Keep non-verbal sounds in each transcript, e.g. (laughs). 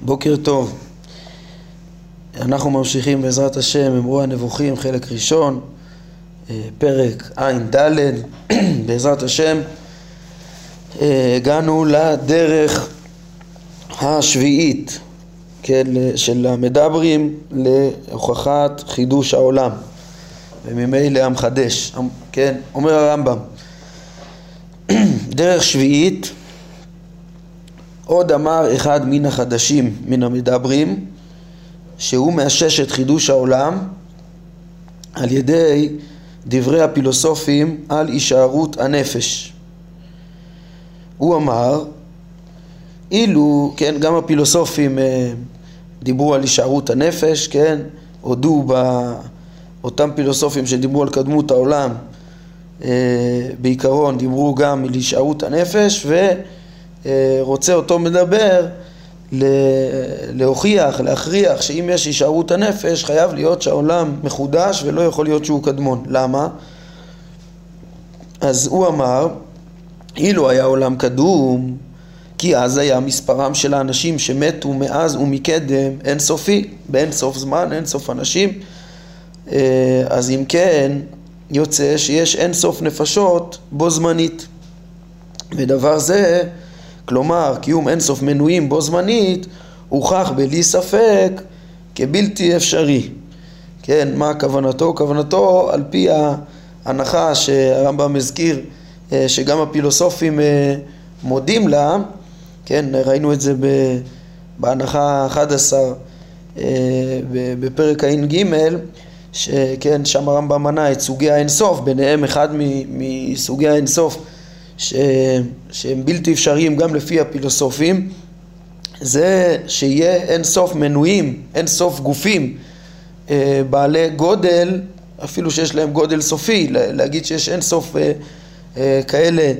בוקר טוב. אנחנו ממשיכים בעזרת השם, אמרו הנבוכים, חלק ראשון, אה, פרק ע"ד, (clears throat) בעזרת השם אה, הגענו לדרך השביעית, כן, של המדברים להוכחת חידוש העולם, וממילא המחדש, כן, אומר הרמב"ם, (clears throat) דרך שביעית עוד אמר אחד מן החדשים מן המדברים שהוא מאשש את חידוש העולם על ידי דברי הפילוסופים על הישארות הנפש. הוא אמר, אילו, כן, גם הפילוסופים אה, דיברו על הישארות הנפש, כן, הודו באותם פילוסופים שדיברו על קדמות העולם, אה, בעיקרון דיברו גם על הישארות הנפש ו... אה, רוצה אותו מדבר להוכיח, להכריח שאם יש הישארות הנפש חייב להיות שהעולם מחודש ולא יכול להיות שהוא קדמון. למה? אז הוא אמר, אילו היה עולם קדום, כי אז היה מספרם של האנשים שמתו מאז ומקדם אין סופי, באין סוף זמן, אין סוף אנשים, אה, אז אם כן, יוצא שיש אין סוף נפשות בו זמנית. ודבר זה כלומר קיום אינסוף מנויים בו זמנית, הוכח בלי ספק כבלתי אפשרי. כן, מה כוונתו? כוונתו על פי ההנחה שהרמב"ם הזכיר אה, שגם הפילוסופים אה, מודים לה, כן, ראינו את זה בהנחה ה-11 אה, בפרק ע"ג, שכן, שם הרמב"ם מנה את סוגי האינסוף, ביניהם אחד מסוגי האינסוף ש... שהם בלתי אפשריים גם לפי הפילוסופים זה שיהיה אין סוף מנויים, אין סוף גופים אה, בעלי גודל, אפילו שיש להם גודל סופי, להגיד שיש אין סוף אה, אה, כאלה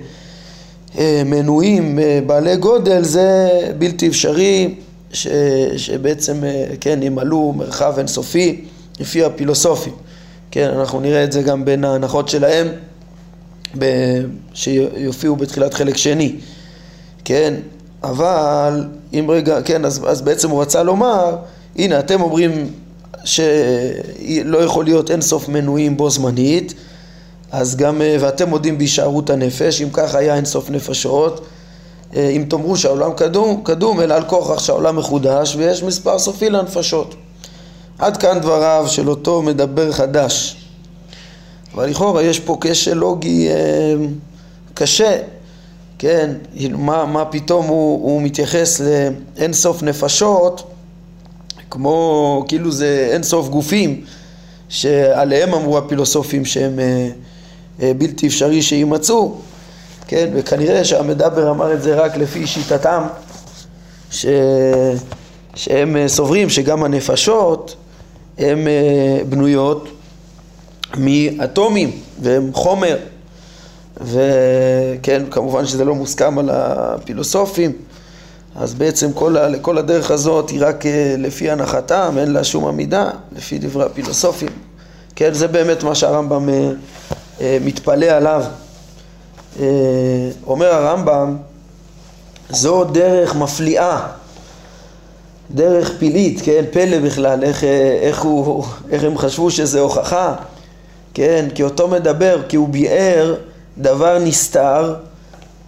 מנויים בעלי גודל זה בלתי אפשרי ש, שבעצם כן ימלאו מרחב אינסופי לפי הפילוסופים. כן אנחנו נראה את זה גם בין ההנחות שלהם שיופיעו בתחילת חלק שני, כן? אבל אם רגע, כן, אז, אז בעצם הוא רצה לומר, הנה אתם אומרים שלא יכול להיות אין סוף מנויים בו זמנית, אז גם, ואתם מודים בהישארות הנפש, אם כך היה אין סוף נפשות, אם תאמרו שהעולם קדום, קדום אלא על כוכך שהעולם מחודש ויש מספר סופי לנפשות. עד כאן דבריו של אותו מדבר חדש. אבל לכאורה יש פה כשל לוגי אה, קשה, כן, מה, מה פתאום הוא, הוא מתייחס לאין סוף נפשות כמו כאילו זה אין סוף גופים שעליהם אמרו הפילוסופים שהם אה, אה, בלתי אפשרי שיימצאו, כן, וכנראה שהמדבר אמר את זה רק לפי שיטתם ש... שהם סוברים שגם הנפשות הן בנויות מאטומים והם חומר וכן כמובן שזה לא מוסכם על הפילוסופים אז בעצם כל, כל הדרך הזאת היא רק אה, לפי הנחתם, אין לה שום עמידה, לפי דברי הפילוסופים. כן, זה באמת מה שהרמב"ם אה, אה, מתפלא עליו. אומר הרמב"ם, זו דרך מפליאה, דרך פילית, כן, פלא בכלל, איך, איך, הוא, איך הם חשבו שזה הוכחה. כן, כי אותו מדבר, כי הוא ביאר דבר נסתר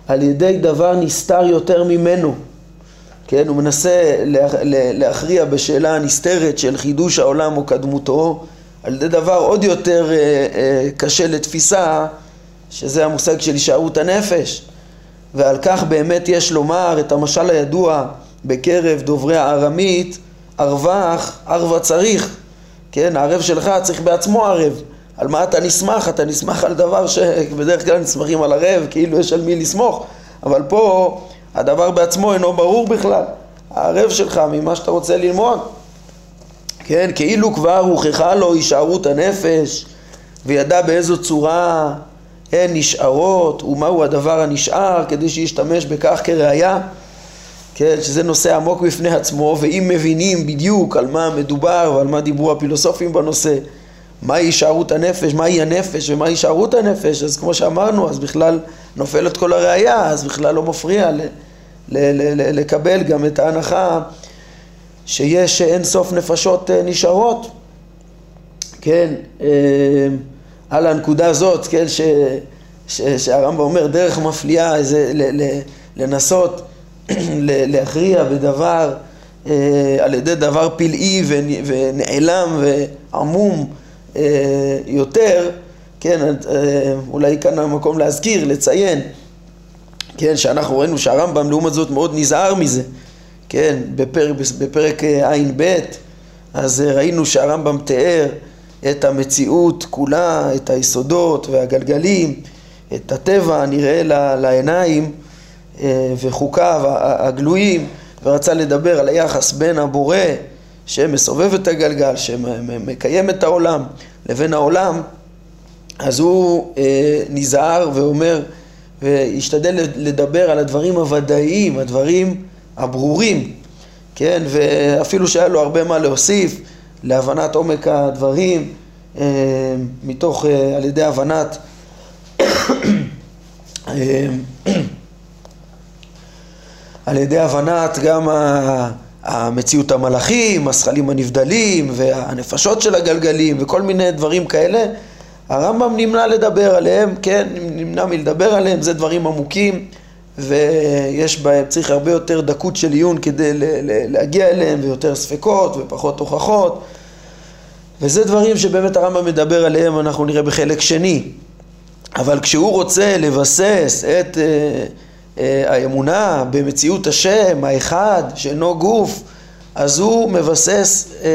על ידי דבר נסתר יותר ממנו. כן, הוא מנסה להכריע בשאלה הנסתרת של חידוש העולם או קדמותו על ידי דבר עוד יותר אה, אה, קשה לתפיסה, שזה המושג של הישארות הנפש. ועל כך באמת יש לומר את המשל הידוע בקרב דוברי הארמית, ערבך, ערבה צריך. כן, הערב שלך צריך בעצמו ערב. על מה אתה נסמך? אתה נסמך על דבר שבדרך כלל נסמכים על ערב, כאילו יש על מי לסמוך, אבל פה הדבר בעצמו אינו ברור בכלל, הערב שלך ממה שאתה רוצה ללמוד. כן, כאילו כבר הוכחה לו הישארות הנפש וידע באיזו צורה הן נשארות ומהו הדבר הנשאר כדי שישתמש בכך כראיה. כן, שזה נושא עמוק בפני עצמו ואם מבינים בדיוק על מה מדובר ועל מה דיברו הפילוסופים בנושא מהי הישארות הנפש, מהי הנפש ומהי הישארות הנפש, אז כמו שאמרנו, אז בכלל נופלת כל הראייה, אז בכלל לא מפריע ל, ל, ל, ל, לקבל גם את ההנחה שיש אין סוף נפשות אה, נשארות, כן, אה, על הנקודה הזאת, כן, ש, ש, שהרמב"ם אומר דרך מפליאה, זה ל, ל, לנסות (clears throat) להכריע בדבר, על ידי דבר פלאי ונעלם ועמום יותר, כן, אולי כאן המקום להזכיר, לציין, כן, שאנחנו ראינו שהרמב"ם לעומת זאת מאוד נזהר מזה, כן, בפרק, בפרק אה, ע"ב, אז אה, ראינו שהרמב"ם תיאר את המציאות כולה, את היסודות והגלגלים, את הטבע הנראה לעיניים אה, וחוקיו הגלויים, ורצה לדבר על היחס בין הבורא שמסובב את הגלגל, שמקיים את העולם, לבין העולם, אז הוא נזהר ואומר וישתדל לדבר על הדברים הוודאיים, הדברים הברורים, כן, ואפילו שהיה לו הרבה מה להוסיף להבנת עומק הדברים, אה, מתוך, אה, על ידי הבנת אה, על ידי הבנת גם המציאות המלאכים, השכלים הנבדלים והנפשות של הגלגלים וכל מיני דברים כאלה הרמב"ם נמנע לדבר עליהם, כן, נמנע מלדבר עליהם, זה דברים עמוקים ויש בהם, צריך הרבה יותר דקות של עיון כדי להגיע אליהם ויותר ספקות ופחות הוכחות. וזה דברים שבאמת הרמב"ם מדבר עליהם, אנחנו נראה בחלק שני. אבל כשהוא רוצה לבסס את אה, האמונה במציאות השם, האחד, שאינו גוף, אז הוא מבסס אה,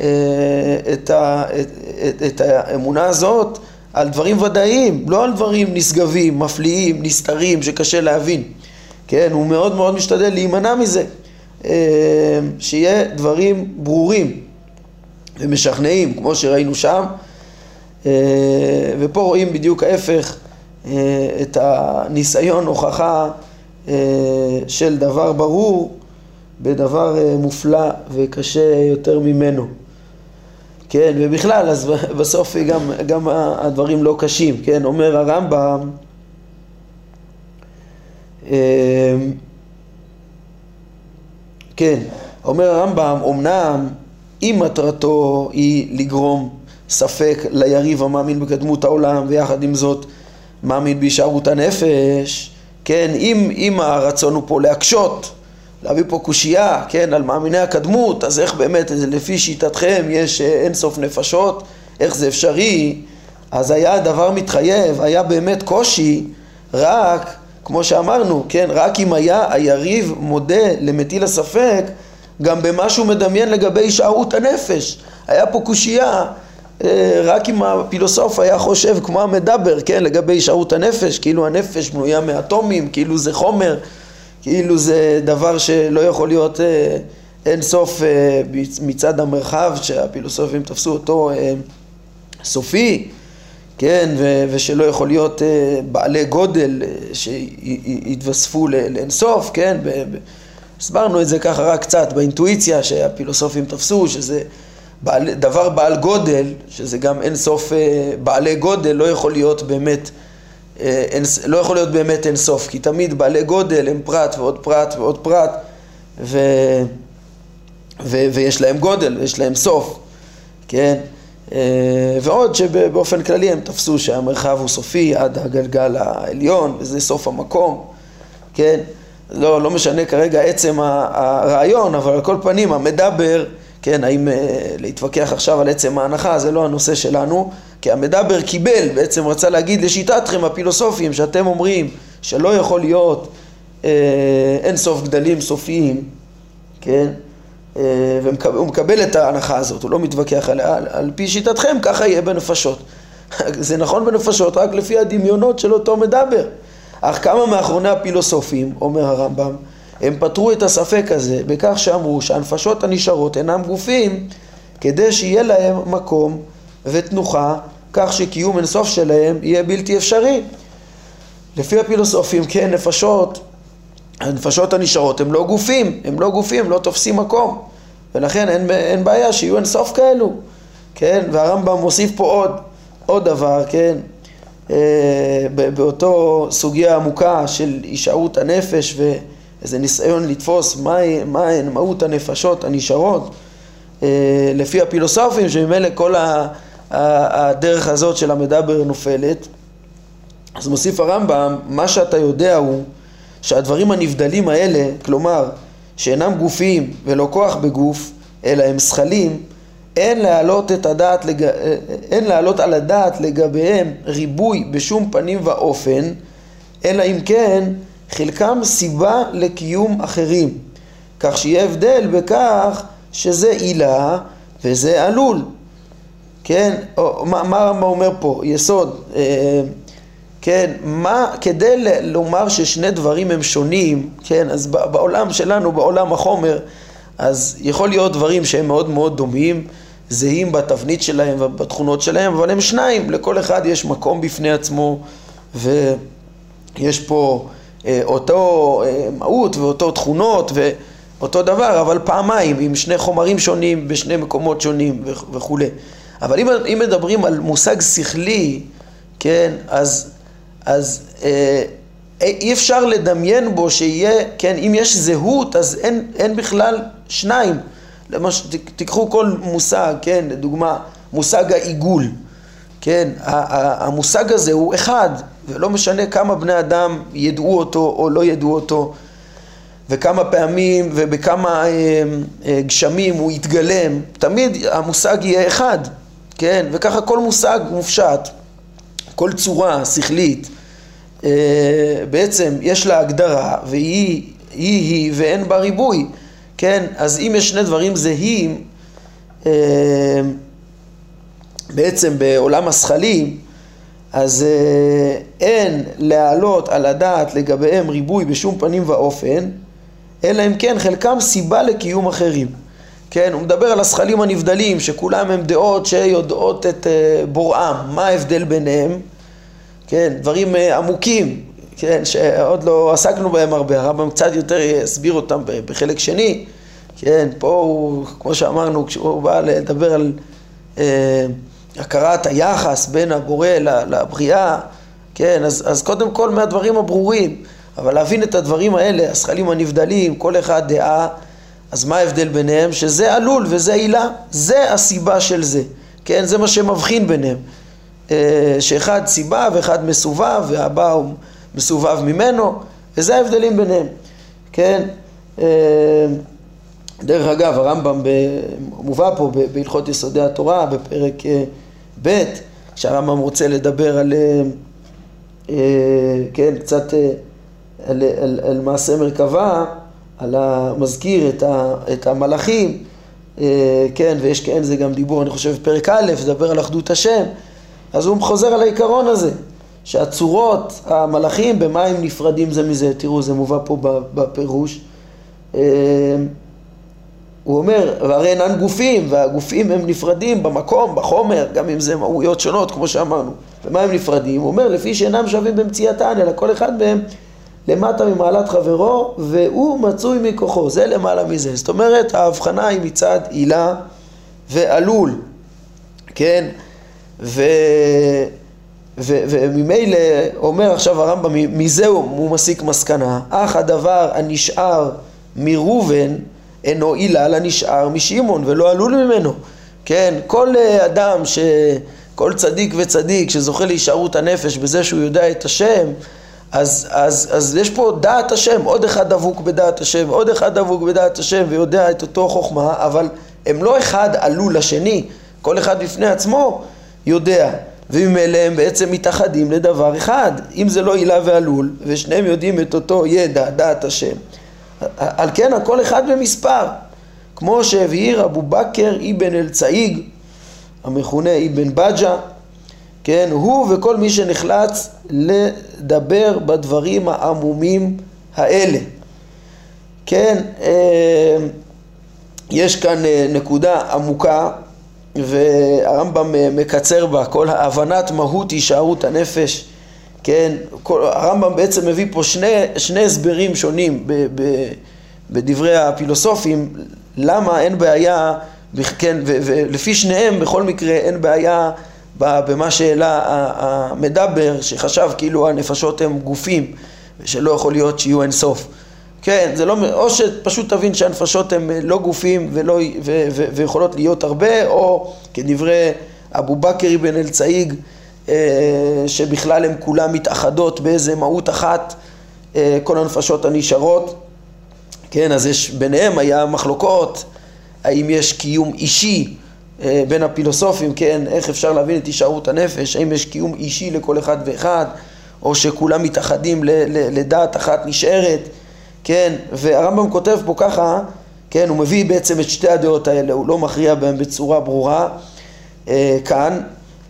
אה, את, ה, את, את, את האמונה הזאת על דברים ודאיים, לא על דברים נשגבים, מפליאים, נסתרים, שקשה להבין. כן, הוא מאוד מאוד משתדל להימנע מזה, אה, שיהיה דברים ברורים ומשכנעים, כמו שראינו שם, אה, ופה רואים בדיוק ההפך, את הניסיון הוכחה של דבר ברור בדבר מופלא וקשה יותר ממנו. כן, ובכלל, אז (laughs) בסוף גם, גם הדברים לא קשים, כן, אומר הרמב"ם, כן, אומר הרמב"ם, אמנם אם מטרתו היא לגרום ספק ליריב המאמין בקדמות העולם, ויחד עם זאת מאמין בהישארות הנפש, כן, אם, אם הרצון הוא פה להקשות להביא פה קושייה, כן, על מאמיני הקדמות, אז איך באמת, לפי שיטתכם יש אה, אין סוף נפשות, איך זה אפשרי? אז היה דבר מתחייב, היה באמת קושי, רק, כמו שאמרנו, כן, רק אם היה היריב מודה למטיל הספק, גם במה שהוא מדמיין לגבי הישארות הנפש. היה פה קושייה, רק אם הפילוסוף היה חושב כמו המדבר, כן, לגבי הישארות הנפש, כאילו הנפש בנויה מאטומים, כאילו זה חומר. כאילו זה דבר שלא יכול להיות אה, אין סוף אה, מצד המרחב שהפילוסופים תפסו אותו אה, סופי, כן, ו- ושלא יכול להיות אה, בעלי גודל אה, שיתווספו לאין סוף, כן, ב- ב- הסברנו את זה ככה רק קצת באינטואיציה שהפילוסופים תפסו, שזה בעל, דבר בעל גודל, שזה גם אין סוף אה, בעלי גודל, לא יכול להיות באמת אה, אין, לא יכול להיות באמת אין סוף, כי תמיד בעלי גודל הם פרט ועוד פרט ועוד פרט, ו, ו, ויש להם גודל ויש להם סוף, כן? אה, ועוד שבאופן כללי הם תפסו שהמרחב הוא סופי עד הגלגל העליון וזה סוף המקום, כן? לא, לא משנה כרגע עצם הרעיון, אבל על כל פנים המדבר כן, האם uh, להתווכח עכשיו על עצם ההנחה, זה לא הנושא שלנו, כי המדבר קיבל, בעצם רצה להגיד לשיטתכם הפילוסופים, שאתם אומרים שלא יכול להיות uh, אין סוף גדלים סופיים, כן, uh, והוא מקבל את ההנחה הזאת, הוא לא מתווכח עליה, על, על פי שיטתכם ככה יהיה בנפשות. (laughs) זה נכון בנפשות רק לפי הדמיונות של אותו מדבר. אך כמה מאחרוני הפילוסופים, אומר הרמב"ם, הם פתרו את הספק הזה בכך שאמרו שהנפשות הנשארות אינם גופים כדי שיהיה להם מקום ותנוחה כך שקיום אינסוף שלהם יהיה בלתי אפשרי. לפי הפילוסופים, כן, נפשות, הנפשות הנשארות הם לא גופים, הם לא גופים, הם לא תופסים מקום. ולכן אין, אין בעיה שיהיו אינסוף כאלו, כן, והרמב"ם מוסיף פה עוד, עוד דבר, כן, אה, באותו סוגיה עמוקה של הישארות הנפש ו... איזה ניסיון לתפוס מהן מהות הנפשות הנשארות אה, לפי הפילוסופים שממילא כל הדרך הזאת של המדבר נופלת. אז מוסיף הרמב"ם, מה שאתה יודע הוא שהדברים הנבדלים האלה, כלומר שאינם גופים ולא כוח בגוף, אלא הם שכלים, אין להעלות, את הדעת לג... אין להעלות על הדעת לגביהם ריבוי בשום פנים ואופן, אלא אם כן חלקם סיבה לקיום אחרים, כך שיהיה הבדל בכך שזה עילה וזה עלול. כן, או, מה, מה הרמב"ם אומר פה? יסוד, אה, כן, מה, כדי לומר ששני דברים הם שונים, כן, אז בעולם שלנו, בעולם החומר, אז יכול להיות דברים שהם מאוד מאוד דומים, זהים בתבנית שלהם ובתכונות שלהם, אבל הם שניים, לכל אחד יש מקום בפני עצמו, ויש פה אותו אה, מהות ואותו תכונות ואותו דבר, אבל פעמיים, עם שני חומרים שונים בשני מקומות שונים וכולי. אבל אם, אם מדברים על מושג שכלי, כן, אז, אז אה, אי אפשר לדמיין בו שיהיה, כן, אם יש זהות אז אין, אין בכלל שניים. למש, תיקחו כל מושג, כן, לדוגמה, מושג העיגול, כן, המושג הזה הוא אחד, ולא משנה כמה בני אדם ידעו אותו או לא ידעו אותו, וכמה פעמים ובכמה אה, אה, גשמים הוא יתגלם, תמיד המושג יהיה אחד, כן, וככה כל מושג מופשט, כל צורה שכלית, אה, בעצם יש לה הגדרה והיא היא היא ואין בה ריבוי, כן, אז אם יש שני דברים זהים, בעצם בעולם השכלים, אז אה, אין להעלות על הדעת לגביהם ריבוי בשום פנים ואופן, אלא אם כן חלקם סיבה לקיום אחרים. כן, הוא מדבר על השכלים הנבדלים, שכולם הם דעות שיודעות את אה, בוראם, מה ההבדל ביניהם, כן, דברים אה, עמוקים, כן, שעוד לא עסקנו בהם הרבה, הרמב"ם קצת יותר יסביר אותם בחלק שני, כן, פה הוא, כמו שאמרנו, כשהוא בא לדבר על אה, הכרת היחס בין הבורא לבריאה, כן, אז, אז קודם כל מהדברים הברורים, אבל להבין את הדברים האלה, השכלים הנבדלים, כל אחד דעה, אז מה ההבדל ביניהם? שזה עלול וזה עילה, זה הסיבה של זה, כן, זה מה שמבחין ביניהם, אה, שאחד סיבה ואחד מסובב והבא הוא מסובב ממנו, וזה ההבדלים ביניהם, כן, אה, דרך אגב, הרמב"ם מובא פה בהלכות יסודי התורה בפרק אה, ב', כשהרמב"ם רוצה לדבר על, אה, אה, כן, קצת אה, על, על, על מעשה מרכבה, על המזכיר את, ה, את המלאכים, כן, ויש כן זה גם דיבור, אני חושב, בפרק א', לדבר על אחדות השם, אז הוא חוזר על העיקרון הזה, שהצורות, המלאכים, במה הם נפרדים זה מזה, תראו, זה מובא פה בפירוש. הוא אומר, והרי אינן גופים, והגופים הם נפרדים במקום, בחומר, גם אם זה מהויות שונות, כמו שאמרנו. ומה הם נפרדים? הוא אומר, לפי שאינם שווים במציאתן, אלא כל אחד מהם למטה ממעלת חברו, והוא מצוי מכוחו. זה למעלה מזה. זאת אומרת, ההבחנה היא מצד עילה ועלול, כן? ו... ו- וממילא אומר עכשיו הרמב"ם, מזה הוא מסיק מסקנה, אך הדבר הנשאר מראובן אינו עילה לנשאר משמעון ולא עלול ממנו. כן, כל אה, אדם, ש... כל צדיק וצדיק שזוכה להישארות הנפש בזה שהוא יודע את השם, אז, אז, אז יש פה דעת השם, עוד אחד דבוק בדעת השם, עוד אחד דבוק בדעת השם ויודע את אותו חוכמה, אבל הם לא אחד עלול לשני, כל אחד בפני עצמו יודע. וממילא הם בעצם מתאחדים לדבר אחד, אם זה לא עילה ועלול, ושניהם יודעים את אותו ידע, דעת השם. על כן הכל אחד במספר, כמו שהבהיר אבו בכר אבן אל-צאיג, המכונה אבן בג'ה, כן, הוא וכל מי שנחלץ לדבר בדברים העמומים האלה. כן, אה, יש כאן אה, נקודה עמוקה והרמב"ם אה, מקצר בה, כל הבנת מהות הישארות הנפש כן, כל, הרמב"ם בעצם מביא פה שני, שני הסברים שונים ב, ב, בדברי הפילוסופים, למה אין בעיה, כן, ו, ולפי שניהם בכל מקרה אין בעיה במה שהעלה המדבר, שחשב כאילו הנפשות הם גופים, ושלא יכול להיות שיהיו אין סוף. כן, זה לא, או שפשוט תבין שהנפשות הן לא גופים ולא, ו, ו, ויכולות להיות הרבה, או כדברי אבו בכר אבן אל-צאיג, שבכלל הן כולן מתאחדות באיזה מהות אחת, כל הנפשות הנשארות. כן, אז יש ביניהם היה מחלוקות, האם יש קיום אישי אה, בין הפילוסופים, כן, איך אפשר להבין את הישארות הנפש, האם יש קיום אישי לכל אחד ואחד, או שכולם מתאחדים לדעת אחת נשארת, כן, והרמב"ם כותב פה ככה, כן, הוא מביא בעצם את שתי הדעות האלה, הוא לא מכריע בהם בצורה ברורה אה, כאן,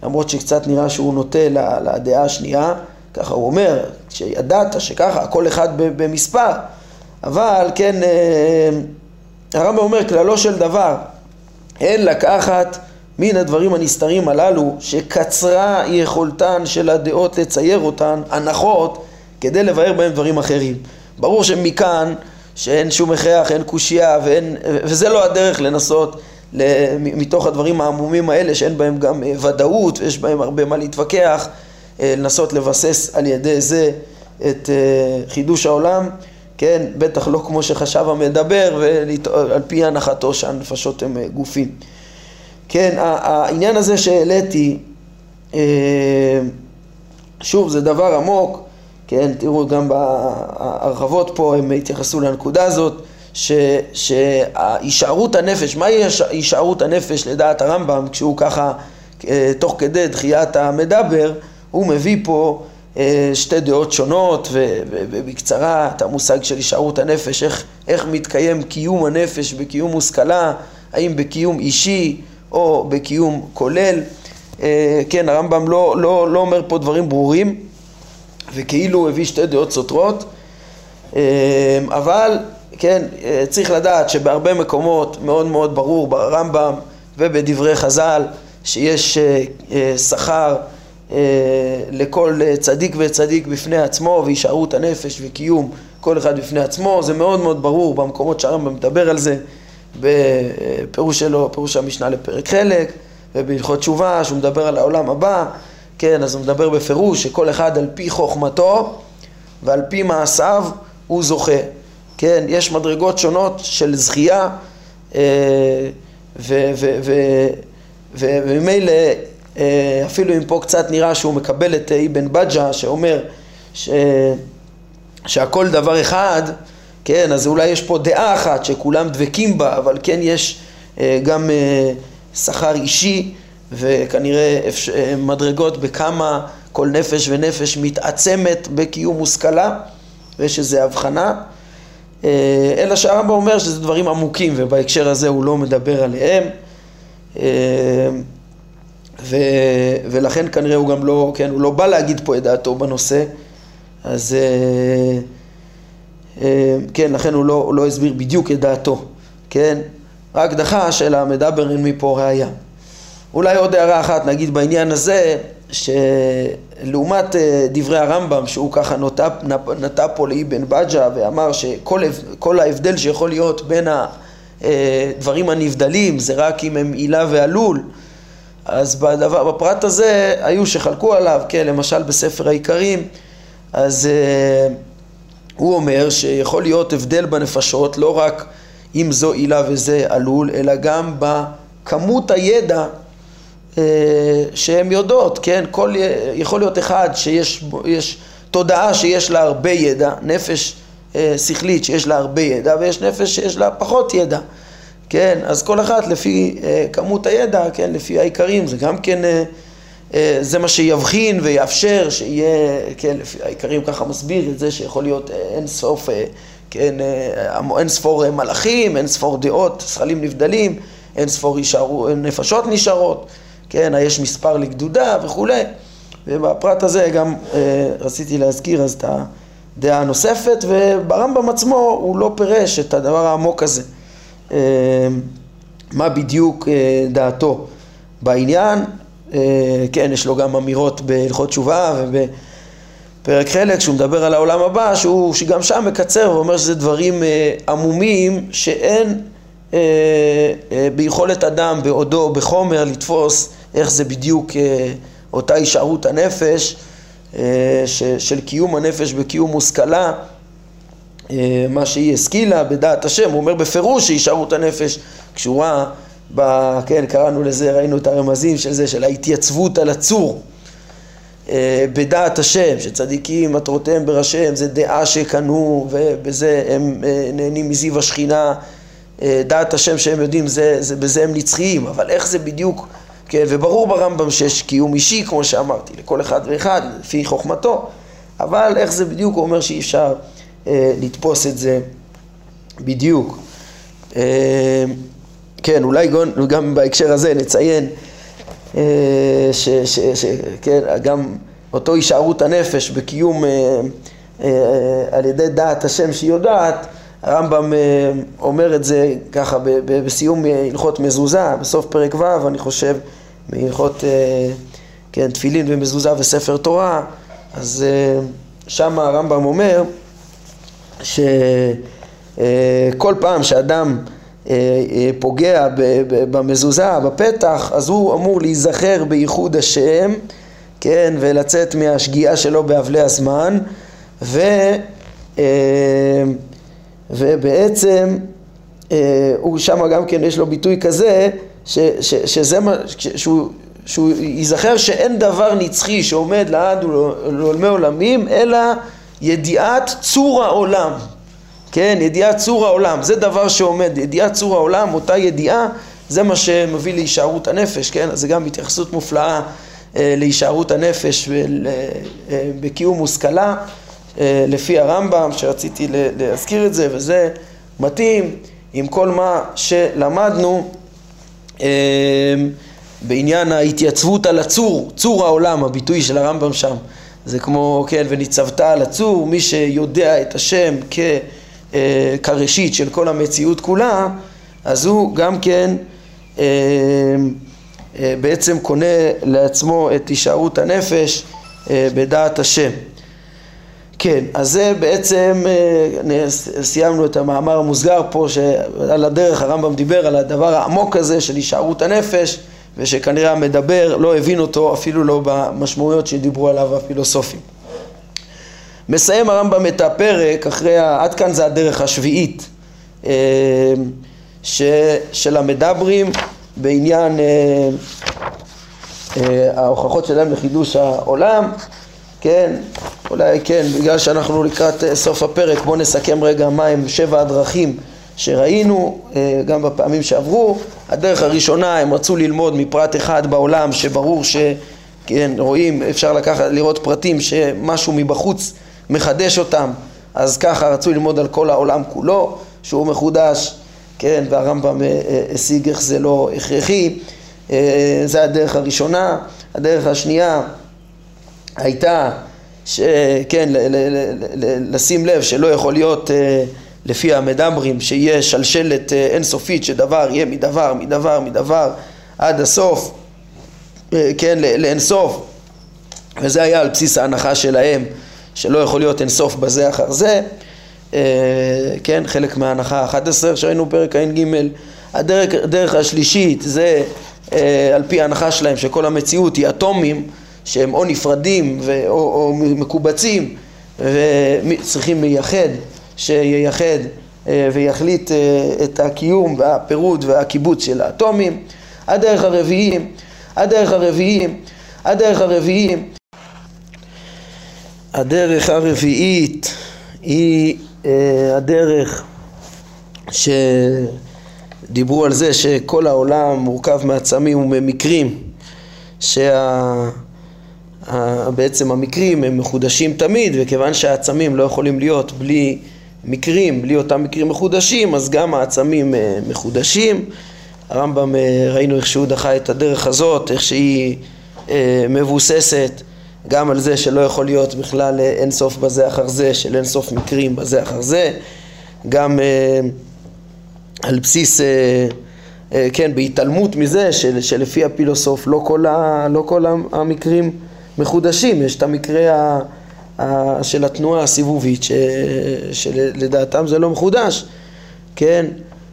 למרות שקצת נראה שהוא נוטה לדעה השנייה, ככה הוא אומר, כשידעת שככה, כל אחד במספר, אבל כן, אה, הרמב"ם אומר כללו של דבר, אין לקחת מן הדברים הנסתרים הללו שקצרה יכולתן של הדעות לצייר אותן, הנחות, כדי לבאר בהם דברים אחרים. ברור שמכאן שאין שום הכרח, אין קושייה, וזה לא הדרך לנסות מתוך הדברים העמומים האלה שאין בהם גם אה, ודאות ויש בהם הרבה מה להתווכח, אה, לנסות לבסס על ידי זה את חידוש העולם. כן, בטח לא כמו שחשב המדבר ועל פי הנחתו שהנפשות אה, גופים. כן, העניין הזה שהעליתי, אה, שוב, זה דבר עמוק, כן, תראו גם בהרחבות פה הם התייחסו לנקודה הזאת, שהישארות הנפש, מהי הישארות הנפש לדעת הרמב"ם כשהוא ככה אה, תוך כדי דחיית המדבר, הוא מביא פה אה, שתי דעות שונות ובקצרה את המושג של הישארות הנפש, איך, איך מתקיים קיום הנפש בקיום מושכלה, האם בקיום אישי או בקיום כולל. אה, כן, הרמב"ם לא, לא, לא אומר פה דברים ברורים וכאילו הוא הביא שתי דעות סותרות, אבל כן, צריך לדעת שבהרבה מקומות מאוד מאוד ברור ברמב"ם ובדברי חז"ל שיש שכר אה, לכל צדיק וצדיק בפני עצמו והישארות הנפש וקיום כל אחד בפני עצמו, זה מאוד מאוד ברור במקומות שהרמב"ם מדבר על זה בפירוש שלו, פירוש המשנה לפרק חלק ובהלכות תשובה שהוא מדבר על העולם הבא, כן, אז הוא מדבר בפירוש שכל אחד על פי חוכמתו ועל פי מעשיו הוא זוכה, כן, יש מדרגות שונות של זכייה אה, וממילא אה, אפילו אם פה קצת נראה שהוא מקבל את אבן בג'ה שאומר ש... שהכל דבר אחד, כן, אז אולי יש פה דעה אחת שכולם דבקים בה, אבל כן יש אה, גם שכר אישי וכנראה מדרגות בכמה כל נפש ונפש מתעצמת בקיום מושכלה ויש איזו הבחנה אלא שהרמב"ם אומר שזה דברים עמוקים ובהקשר הזה הוא לא מדבר עליהם. ו, ולכן כנראה הוא גם לא, כן, הוא לא בא להגיד פה את דעתו בנושא, אז אה, אה, כן, לכן הוא לא, הוא לא הסביר בדיוק את דעתו, כן, רק דחה של מדבר אין מפה ראייה. אולי עוד הערה אחת נגיד בעניין הזה, שלעומת אה, דברי הרמב"ם, שהוא ככה נוטה, נטע פה לאבן בג'ה ואמר שכל ההבדל שיכול להיות בין הדברים הנבדלים זה רק אם הם עילה ועלול, אז בדבר, בפרט הזה היו שחלקו עליו, כן, למשל בספר העיקרים, אז uh, הוא אומר שיכול להיות הבדל בנפשות לא רק אם זו עילה וזה עלול, אלא גם בכמות הידע שהן יודעות, כן, כל, יכול להיות אחד שיש יש תודעה שיש לה הרבה ידע, נפש uh, שכלית שיש לה הרבה ידע, ויש נפש שיש לה פחות ידע. כן, אז כל אחת לפי אה, כמות הידע, כן, לפי העיקרים, זה גם כן, אה, אה, זה מה שיבחין ויאפשר שיהיה, כן, לפי העיקרים ככה מסביר את זה שיכול להיות אה, אין סוף, אה, כן, אה, אין ספור אה, מלאכים, אין ספור דעות, שכלים נבדלים, אין ספור ישארו, נפשות נשארות, כן, יש מספר לגדודה וכולי, ובפרט הזה גם אה, רציתי להזכיר אז את הדעה הנוספת, וברמב"ם עצמו הוא לא פירש את הדבר העמוק הזה. אה, מה בדיוק אה, דעתו בעניין. אה, כן, יש לו גם אמירות בהלכות תשובה ובפרק חלק שהוא מדבר על העולם הבא, שהוא, שגם שם מקצר ואומר שזה דברים עמומים שאין ביכולת אדם בעודו בחומר לתפוס איך זה בדיוק אותה הישארות הנפש של קיום הנפש בקיום מושכלה אה, מה שהיא השכילה בדעת השם, הוא אומר בפירוש שהישארות הנפש קשורה, ב, כן, קראנו לזה, ראינו את הרמזים של זה, של ההתייצבות על הצור. אה, בדעת השם, שצדיקים מטרותיהם בראשיהם, זה דעה שקנו ובזה הם אה, נהנים מזיו השכינה, דעת השם שהם יודעים, זה, זה, בזה הם נצחיים, אבל איך זה בדיוק, כן, וברור ברמב"ם שיש קיום אישי, כמו שאמרתי, לכל אחד ואחד, לפי חוכמתו, אבל איך זה בדיוק, הוא אומר שאי אפשר אה, לתפוס את זה בדיוק. אה, כן, אולי גם, גם בהקשר הזה נציין אה, ש, כן, גם אותו הישארות הנפש בקיום אה, אה, על ידי דעת השם שהיא יודעת, הרמב"ם אה, אומר את זה ככה בסיום הלכות מזוזה, בסוף פרק ו', אני חושב, בהלכות אה, כן, תפילין ומזוזה וספר תורה, אז אה, שם הרמב"ם אומר שכל פעם שאדם פוגע במזוזה, בפתח, אז הוא אמור להיזכר בייחוד השם, כן, ולצאת מהשגיאה שלו באבלי הזמן, ו, אה, ובעצם הוא שם גם כן יש לו ביטוי כזה, ש, ש, שזה מה, שהוא, שהוא ייזכר שאין דבר נצחי שעומד לעד ולעולמי עולמים, אלא ידיעת צור העולם, כן, ידיעת צור העולם, זה דבר שעומד, ידיעת צור העולם, אותה ידיעה, זה מה שמביא להישארות הנפש, כן, זה גם התייחסות מופלאה אה, להישארות הנפש ול, אה, בקיום מושכלה, אה, לפי הרמב"ם, שרציתי להזכיר את זה, וזה מתאים עם כל מה שלמדנו אה, בעניין ההתייצבות על הצור, צור העולם, הביטוי של הרמב"ם שם. זה כמו, כן, וניצבת על הצור, מי שיודע את השם כ, אה, כראשית של כל המציאות כולה, אז הוא גם כן אה, אה, בעצם קונה לעצמו את הישארות הנפש אה, בדעת השם. כן, אז זה בעצם, אה, סיימנו את המאמר המוסגר פה, שעל הדרך הרמב"ם דיבר על הדבר העמוק הזה של הישארות הנפש. ושכנראה המדבר לא הבין אותו אפילו לא במשמעויות שדיברו עליו הפילוסופים. מסיים הרמב"ם את הפרק אחרי. עד כאן זה הדרך השביעית אה, ש... של המדברים בעניין אה, ההוכחות שלהם לחידוש העולם, כן, אולי כן, בגלל שאנחנו לקראת סוף הפרק בואו נסכם רגע מהם שבע הדרכים שראינו אה, גם בפעמים שעברו. הדרך הראשונה, הם רצו ללמוד מפרט אחד בעולם שברור שכן, רואים, אפשר לקחת, לראות פרטים שמשהו מבחוץ מחדש אותם, אז ככה רצו ללמוד על כל העולם כולו, שהוא מחודש, כן, והרמב"ם אה, אה, השיג איך זה לא הכרחי. זה הדרך הראשונה. הדרך השנייה הייתה, ש, כן, לשים לב שלא יכול להיות לפי המדברים שיהיה שלשלת אה, אינסופית שדבר יהיה מדבר, מדבר, מדבר עד הסוף, אה, כן, לאינסוף וזה היה על בסיס ההנחה שלהם שלא יכול להיות אינסוף בזה אחר זה, אה, כן, חלק מההנחה ה-11 שראינו בפרק ע"ג. הדרך, הדרך השלישית זה על פי ההנחה שלהם שכל המציאות היא אטומים שהם או נפרדים ו, או, או מקובצים וצריכים לייחד שייחד אה, ויחליט אה, את הקיום והפירוד והקיבוץ של האטומים. הדרך הרביעי, הדרך הרביעי, הדרך הרביעי, הדרך הרביעית היא אה, הדרך שדיברו על זה שכל העולם מורכב מעצמים וממקרים שה... בעצם המקרים הם מחודשים תמיד וכיוון שהעצמים לא יכולים להיות בלי מקרים, בלי אותם מקרים מחודשים, אז גם העצמים אה, מחודשים. הרמב"ם, אה, ראינו איך שהוא דחה את הדרך הזאת, איך שהיא אה, מבוססת גם על זה שלא יכול להיות בכלל אין סוף בזה אחר זה, של אין סוף מקרים בזה אחר זה, גם על בסיס, כן, בהתעלמות מזה של, שלפי הפילוסוף לא כל, ה, לא כל המקרים מחודשים, יש את המקרה ה... של התנועה הסיבובית, ש, שלדעתם זה לא מחודש, כן?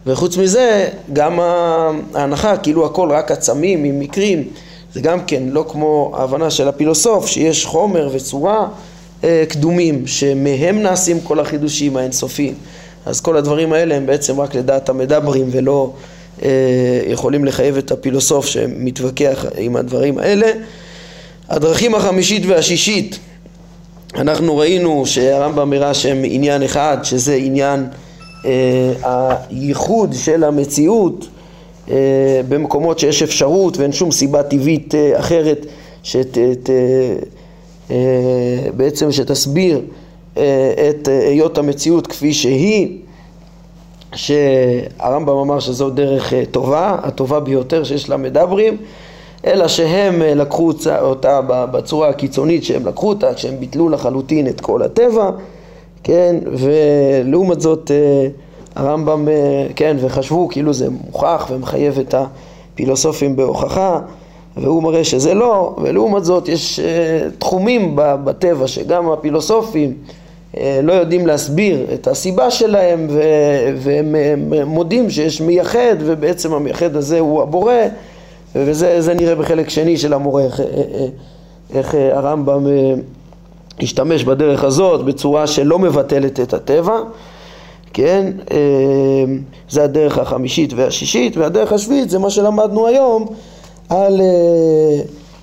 וחוץ מזה, גם ההנחה, כאילו הכל רק עצמים עם מקרים, זה גם כן לא כמו ההבנה של הפילוסוף, שיש חומר וצורה, קדומים שמהם נעשים כל החידושים האינסופיים אז כל הדברים האלה הם בעצם רק לדעת המדברים ולא אה, יכולים לחייב את הפילוסוף שמתווכח עם הדברים האלה. הדרכים החמישית והשישית אנחנו ראינו שהרמב"ם הראה שהם עניין אחד שזה עניין אה, הייחוד של המציאות אה, במקומות שיש אפשרות ואין שום סיבה טבעית אה, אחרת שת, ת, אה, בעצם שתסביר אה, את היות המציאות כפי שהיא שהרמב"ם אמר שזו דרך אה, טובה, הטובה ביותר שיש לה מדברים אלא שהם אה, לקחו אותה בצורה הקיצונית שהם לקחו אותה כשהם ביטלו לחלוטין את כל הטבע כן, ולעומת זאת הרמב"ם, כן, וחשבו כאילו זה מוכח ומחייב את הפילוסופים בהוכחה והוא מראה שזה לא, ולעומת זאת יש תחומים בטבע שגם הפילוסופים אה, לא יודעים להסביר את הסיבה שלהם והם מודים שיש מייחד ובעצם המייחד הזה הוא הבורא וזה נראה בחלק שני של המורה איך, אה, אה, איך הרמב"ם השתמש בדרך הזאת בצורה שלא מבטלת את הטבע כן, זה הדרך החמישית והשישית והדרך השביעית זה מה שלמדנו היום על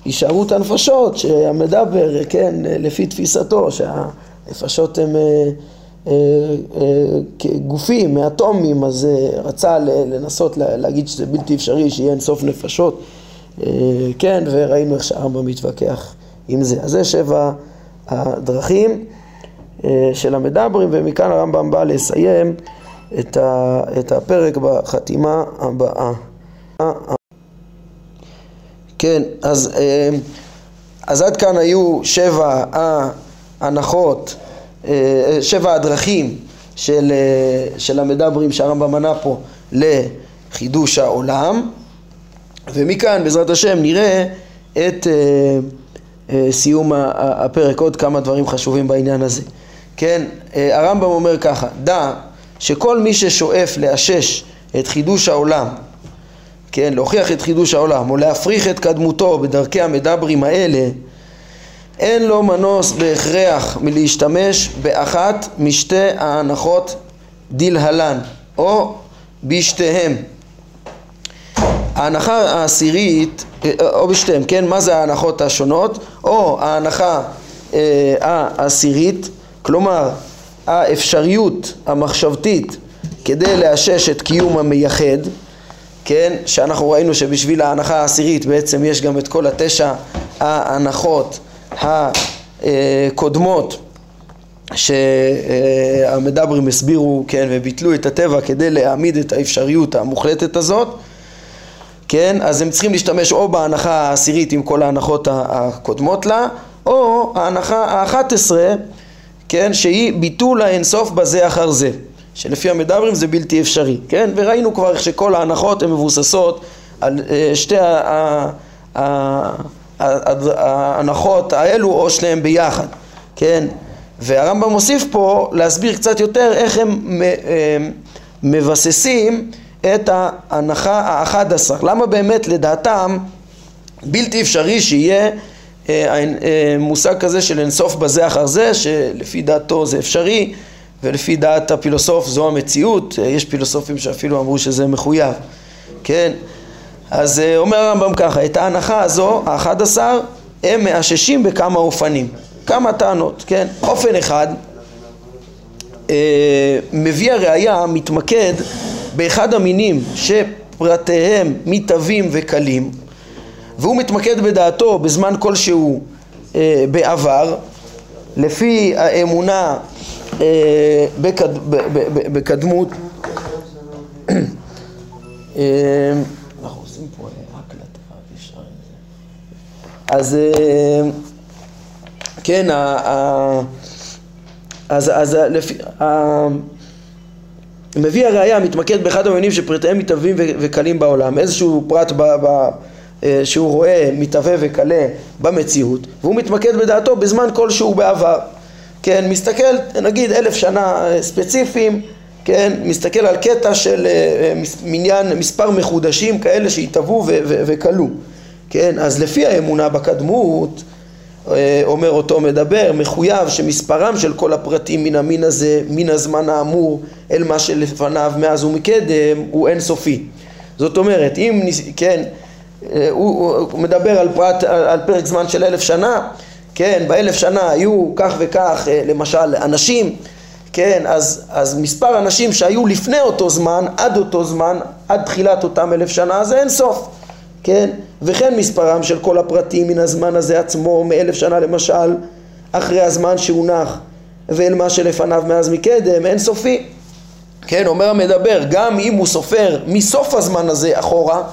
הישארות הנפשות שהמדבר, כן, לפי תפיסתו שה... נפשות הן אה, אה, אה, גופים, מאטומים, אז רצה לנסות להגיד שזה בלתי אפשרי שיהיה אינסוף נפשות, כן, וראינו איך שהרמב"ם מתווכח עם זה. אז זה שבע הדרכים של המדברים, ומכאן הרמב"ם בא לסיים את הפרק בחתימה הבאה. כן, אז, אז עד כאן היו שבע ההנחות אה, שבע הדרכים של, אה, של המדברים שהרמב"ם מנה פה לחידוש העולם ומכאן בעזרת השם נראה את אה, סיום הפרק, עוד כמה דברים חשובים בעניין הזה. כן, הרמב"ם אומר ככה, דע שכל מי ששואף לאשש את חידוש העולם, כן, להוכיח את חידוש העולם או להפריך את קדמותו בדרכי המדברים האלה אין לו מנוס בהכרח מלהשתמש באחת משתי ההנחות דלהלן או בשתיהם. ההנחה העשירית, או בשתיהם, כן? מה זה ההנחות השונות? או ההנחה אה, העשירית, כלומר האפשריות המחשבתית כדי לאשש את קיום המייחד, כן? שאנחנו ראינו שבשביל ההנחה העשירית בעצם יש גם את כל התשע ההנחות הקודמות שהמדברים הסבירו, כן, וביטלו את הטבע כדי להעמיד את האפשריות המוחלטת הזאת, כן, אז הם צריכים להשתמש או בהנחה העשירית עם כל ההנחות הקודמות לה, או ההנחה האחת עשרה, כן, שהיא ביטול האינסוף בזה אחר זה, שלפי המדברים זה בלתי אפשרי, כן, וראינו כבר שכל ההנחות הן מבוססות על אה, שתי ה... ההנחות האלו או שניהם ביחד, כן? והרמב"ם מוסיף פה להסביר קצת יותר איך הם מבססים את ההנחה האחד עשר. למה באמת לדעתם בלתי אפשרי שיהיה אה, אה, מושג כזה של אינסוף בזה אחר זה, שלפי דעתו זה אפשרי ולפי דעת הפילוסוף זו המציאות, אה, יש פילוסופים שאפילו אמרו שזה מחויב, כן? אז אה, אומר הרמב"ם ככה, את ההנחה הזו, האחד עשר, הם מאששים בכמה אופנים, כמה טענות, כן? אופן אחד, אה, מביא הראייה מתמקד באחד המינים שפרטיהם מתהווים וקלים והוא מתמקד בדעתו בזמן כלשהו אה, בעבר לפי האמונה אה, בקד, ב, ב, ב, בקדמות אה, אז אה, כן, אז, אז לפי, מביא הראייה מתמקד באחד המעניינים שפרטיהם מתהווים וקלים בעולם, איזשהו פרט ב, ב, אה, שהוא רואה מתהווה וקלה במציאות והוא מתמקד בדעתו בזמן כלשהו בעבר, כן, מסתכל נגיד אלף שנה אה, ספציפיים, כן, מסתכל על קטע של מניין מספר מחודשים כאלה שהתהוו וכלו כן, אז לפי האמונה בקדמות, אה, אומר אותו מדבר, מחויב שמספרם של כל הפרטים מן המין הזה, מן הזמן האמור, אל מה שלפניו מאז ומקדם, הוא אינסופי. זאת אומרת, אם, כן, אה, הוא, הוא מדבר על, פרט, על, פרק זמן של אלף שנה, כן, באלף שנה היו כך וכך, אה, למשל, אנשים, כן, אז, אז מספר אנשים שהיו לפני אותו זמן, עד אותו זמן, עד תחילת אותם אלף שנה, זה אין סוף, כן, וכן מספרם של כל הפרטים מן הזמן הזה עצמו, מאלף שנה למשל, אחרי הזמן שהונח, ואל מה שלפניו מאז מקדם, אין סופי. כן, אומר המדבר, גם אם הוא סופר מסוף הזמן הזה אחורה,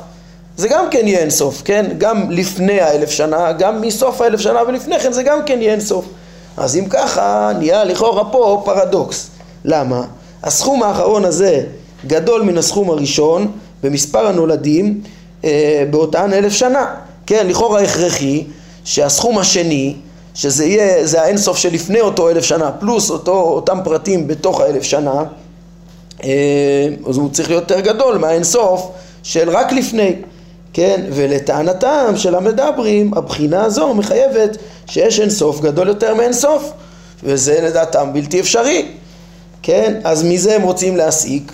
זה גם כן יהיה אינסוף, כן? גם לפני האלף שנה, גם מסוף האלף שנה ולפני כן זה גם כן יהיה אינסוף. אז אם ככה, נהיה לכאורה פה פרדוקס. למה? הסכום האחרון הזה גדול מן הסכום הראשון במספר הנולדים אה, באותן אלף שנה. כן, לכאורה הכרחי שהסכום השני, שזה יהיה, זה האינסוף שלפני אותו אלף שנה, פלוס אותו, אותם פרטים בתוך האלף שנה, אה, אז הוא צריך להיות יותר גדול מהאינסוף של רק לפני. כן, ולטענתם של המדברים, הבחינה הזו מחייבת שיש אינסוף גדול יותר מאינסוף, וזה לדעתם בלתי אפשרי, כן, אז מזה הם רוצים להסיק,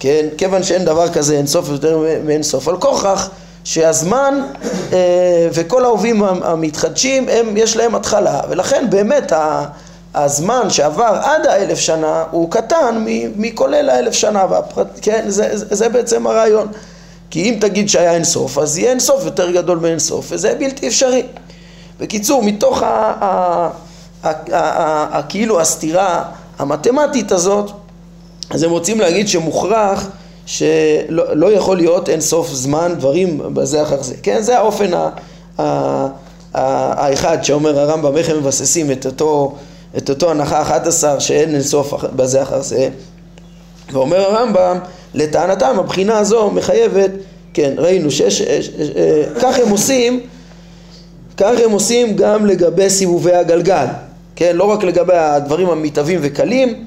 כן, כיוון שאין דבר כזה אינסוף יותר מאינסוף, על כוכך שהזמן אה, וכל האהובים המתחדשים, הם, יש להם התחלה, ולכן באמת הזמן שעבר עד האלף שנה הוא קטן מכולל האלף שנה, והפרט, כן, זה, זה, זה בעצם הרעיון. כי אם תגיד שהיה אינסוף, אז יהיה אינסוף יותר גדול מאינסוף, וזה בלתי אפשרי. בקיצור, מתוך הכאילו הסתירה המתמטית הזאת, אז הם רוצים להגיד שמוכרח שלא לא יכול להיות אינסוף זמן דברים בזה אחר זה. כן, זה האופן האחד שאומר הרמב"ם, איך הם מבססים את אותו, את אותו הנחה 11 שאין אינסוף בזה אחר זה. ואומר הרמב"ם, לטענתם הבחינה הזו מחייבת, כן, ראינו שיש, אה, אה, כך הם עושים, כך הם עושים גם לגבי סיבובי הגלגל, כן, לא רק לגבי הדברים המתהווים וקלים,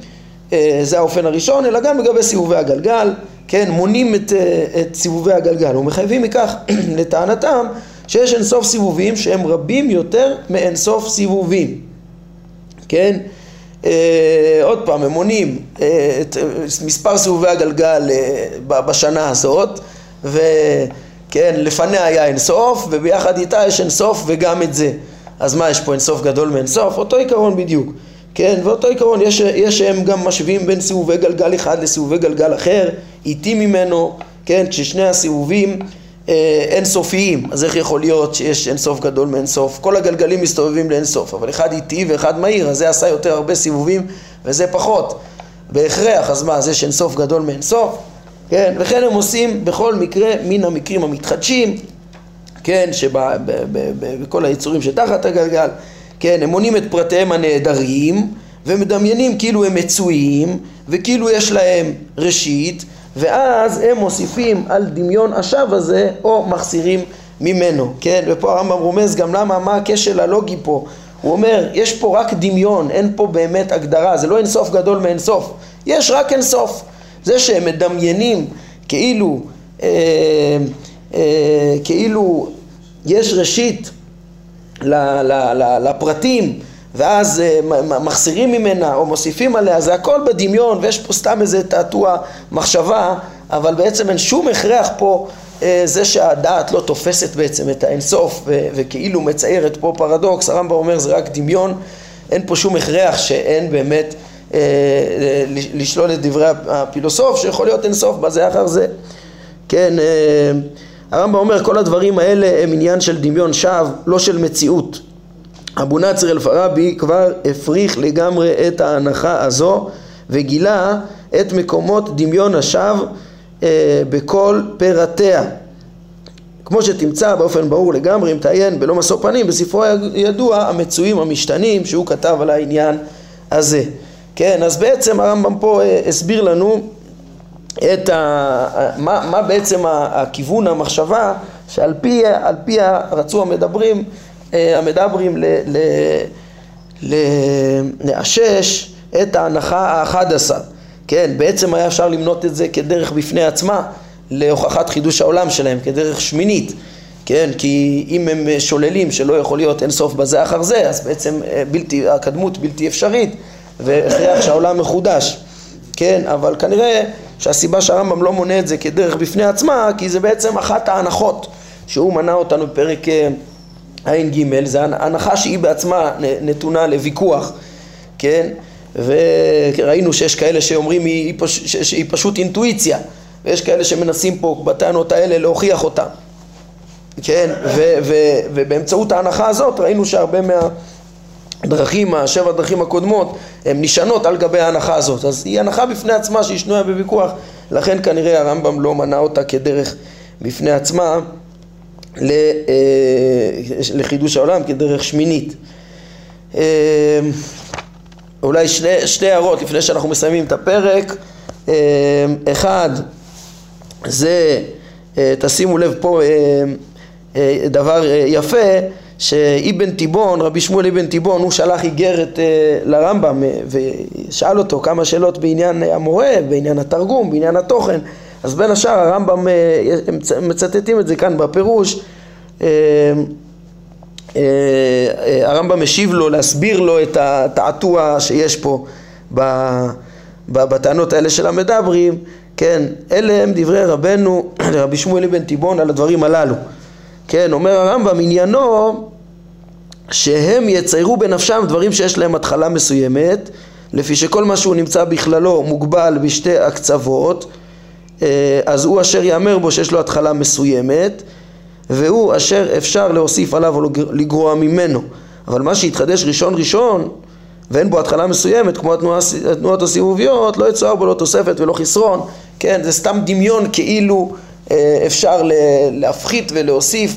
אה, זה האופן הראשון, אלא גם לגבי סיבובי הגלגל, כן, מונים את, את סיבובי הגלגל ומחייבים מכך (clears throat) לטענתם שיש אינסוף סיבובים שהם רבים יותר מאינסוף סיבובים, כן, אה, עוד פעם, הם מונים אה, את מספר סיבובי הגלגל אה, בשנה הזאת, וכן, לפניה היה אינסוף, וביחד איתה יש אינסוף וגם את זה. אז מה, יש פה אינסוף גדול מאינסוף? אותו עיקרון בדיוק. כן, ואותו עיקרון, יש, יש שהם גם משווים בין סיבובי גלגל אחד לסיבובי גלגל אחר, איטי ממנו, כן, כששני הסיבובים אה, אינסופיים, אז איך יכול להיות שיש אינסוף גדול מאינסוף? כל הגלגלים מסתובבים לאינסוף, אבל אחד איטי ואחד מהיר, אז זה עשה יותר הרבה סיבובים וזה פחות. בהכרח, אז מה, אז יש אינסוף גדול מאינסוף? כן, וכן הם עושים בכל מקרה מן המקרים המתחדשים, כן, שבכל היצורים שתחת הגלגל, כן, הם מונים את פרטיהם הנעדרים ומדמיינים כאילו הם מצויים וכאילו יש להם ראשית ואז הם מוסיפים על דמיון השווא הזה או מחסירים ממנו, כן? ופה הרמב"ם רומז גם למה, מה הכשל הלוגי פה. הוא אומר, יש פה רק דמיון, אין פה באמת הגדרה, זה לא אינסוף גדול מאינסוף, יש רק אינסוף. זה שהם מדמיינים כאילו, אה, אה, כאילו יש ראשית ל, ל, ל, לפרטים ואז uh, מחסירים ממנה או מוסיפים עליה, זה הכל בדמיון ויש פה סתם איזה תעתוע מחשבה, אבל בעצם אין שום הכרח פה uh, זה שהדעת לא תופסת בעצם את האינסוף וכאילו מציירת פה פרדוקס, הרמב"ם אומר זה רק דמיון, אין פה שום הכרח שאין באמת uh, לשלול את דברי הפילוסוף שיכול להיות אינסוף בזה אחר זה, כן, uh, הרמב"ם אומר כל הדברים האלה הם עניין של דמיון שווא, לא של מציאות אבו נצר אל-פרבי כבר הפריך לגמרי את ההנחה הזו וגילה את מקומות דמיון השווא אה, בכל פרטיה. כמו שתמצא באופן ברור לגמרי, אם תעיין בלא משוא פנים, בספרו הידוע המצויים המשתנים שהוא כתב על העניין הזה. כן, אז בעצם הרמב"ם פה אה, הסביר לנו את ה... מה, מה בעצם הכיוון המחשבה שעל פי, פיה רצו המדברים אה, המדברים לאשש את ההנחה האחד עשר. כן, בעצם היה אפשר למנות את זה כדרך בפני עצמה להוכחת חידוש העולם שלהם, כדרך שמינית. כן, כי אם הם שוללים שלא יכול להיות אין סוף בזה אחר זה, אז בעצם בלתי, הקדמות בלתי אפשרית והכרח שהעולם מחודש, כן, אבל כנראה שהסיבה שהרמב"ם לא מונה את זה כדרך בפני עצמה, כי זה בעצם אחת ההנחות שהוא מנה אותנו בפרק ע"ג, זה הנחה שהיא בעצמה נתונה לוויכוח, כן? וראינו שיש כאלה שאומרים היא, פש... שהיא פשוט אינטואיציה, ויש כאלה שמנסים פה בטענות האלה להוכיח אותה, כן? ו... ו... ובאמצעות ההנחה הזאת ראינו שהרבה מהדרכים, השבע דרכים הקודמות, הן נשענות על גבי ההנחה הזאת, אז היא הנחה בפני עצמה שהיא שנויה בוויכוח, לכן כנראה הרמב"ם לא מנה אותה כדרך בפני עצמה לחידוש העולם כדרך שמינית. אה, אולי שני, שתי הערות לפני שאנחנו מסיימים את הפרק. אה, אחד, זה, תשימו לב פה דבר יפה, שאבן תיבון, רבי שמואל אבן תיבון, הוא שלח איגרת לרמב"ם ושאל אותו כמה שאלות בעניין המורה, בעניין התרגום, בעניין התוכן. אז בין השאר הרמב"ם, אה, הם מצטטים את זה כאן בפירוש, אה, אה, הרמב"ם משיב לו להסביר לו את התעתוע שיש פה בטענות האלה של המדברים, כן, אלה הם דברי רבנו, (clears throat) רבי שמואל אבן תיבון על הדברים הללו, כן, אומר הרמב"ם עניינו שהם יציירו בנפשם דברים שיש להם התחלה מסוימת לפי שכל מה שהוא נמצא בכללו מוגבל בשתי הקצוות אה, אז הוא אשר יאמר בו שיש לו התחלה מסוימת והוא אשר אפשר להוסיף עליו או לגרוע ממנו. אבל מה שהתחדש ראשון ראשון ואין בו התחלה מסוימת כמו התנועה, התנועות הסיבוביות לא יצואר בו לא תוספת ולא חסרון. כן זה סתם דמיון כאילו אה, אפשר להפחית ולהוסיף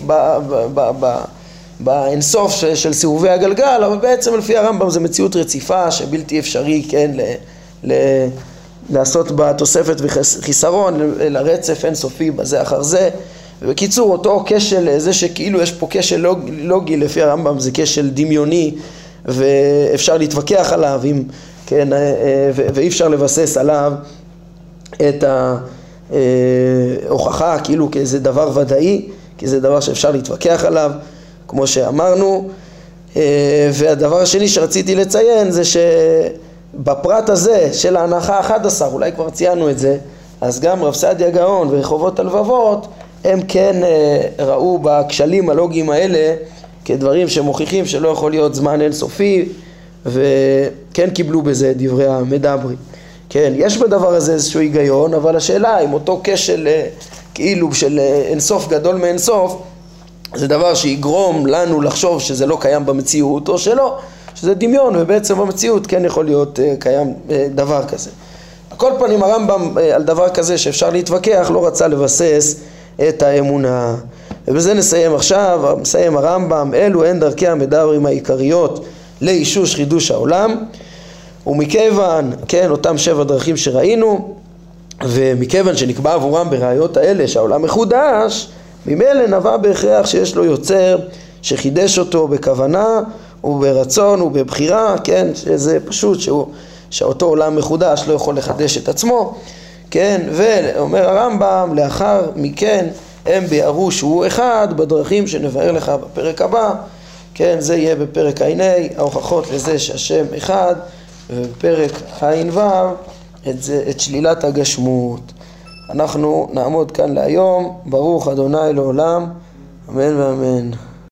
באינסוף של סיבובי הגלגל אבל בעצם לפי הרמב"ם זה מציאות רציפה שבלתי אפשרי כן ל... ל לעשות בה תוספת וחיסרון לרצף אינסופי בזה אחר זה. ובקיצור אותו כשל זה שכאילו יש פה כשל לוג, לוגי לפי הרמב"ם זה כשל דמיוני ואפשר להתווכח עליו עם, כן, אה, אה, ואי אפשר לבסס עליו את ההוכחה כאילו כאיזה דבר ודאי כי זה דבר שאפשר להתווכח עליו כמו שאמרנו. אה, והדבר השני שרציתי לציין זה ש... בפרט הזה של ההנחה ה-11, אולי כבר ציינו את זה, אז גם רב סעדיה גאון ורחובות הלבבות הם כן אה, ראו בכשלים הלוגיים האלה כדברים שמוכיחים שלא יכול להיות זמן אינסופי וכן קיבלו בזה דברי המדברי. כן, יש בדבר הזה איזשהו היגיון, אבל השאלה אם אותו כשל אה, כאילו של אה, אינסוף גדול מאינסוף זה דבר שיגרום לנו לחשוב שזה לא קיים במציאות או שלא שזה דמיון ובעצם במציאות כן יכול להיות uh, קיים uh, דבר כזה. על כל פנים הרמב"ם uh, על דבר כזה שאפשר להתווכח לא רצה לבסס את האמונה ובזה נסיים עכשיו, מסיים הרמב"ם, אלו הן דרכי המדברים העיקריות לאישוש חידוש העולם ומכיוון, כן, אותם שבע דרכים שראינו ומכיוון שנקבע עבורם בראיות האלה שהעולם מחודש ממילא נבע בהכרח שיש לו יוצר שחידש אותו בכוונה וברצון ובבחירה, כן, שזה פשוט שהוא, שאותו עולם מחודש לא יכול לחדש את עצמו, כן, ואומר הרמב"ם, לאחר מכן הם ביארו שהוא אחד בדרכים שנבהר לך בפרק הבא, כן, זה יהיה בפרק ע"ה, ההוכחות לזה שהשם אחד, ובפרק ע"ו את, את שלילת הגשמות. אנחנו נעמוד כאן להיום, ברוך אדוני לעולם, אמן ואמן.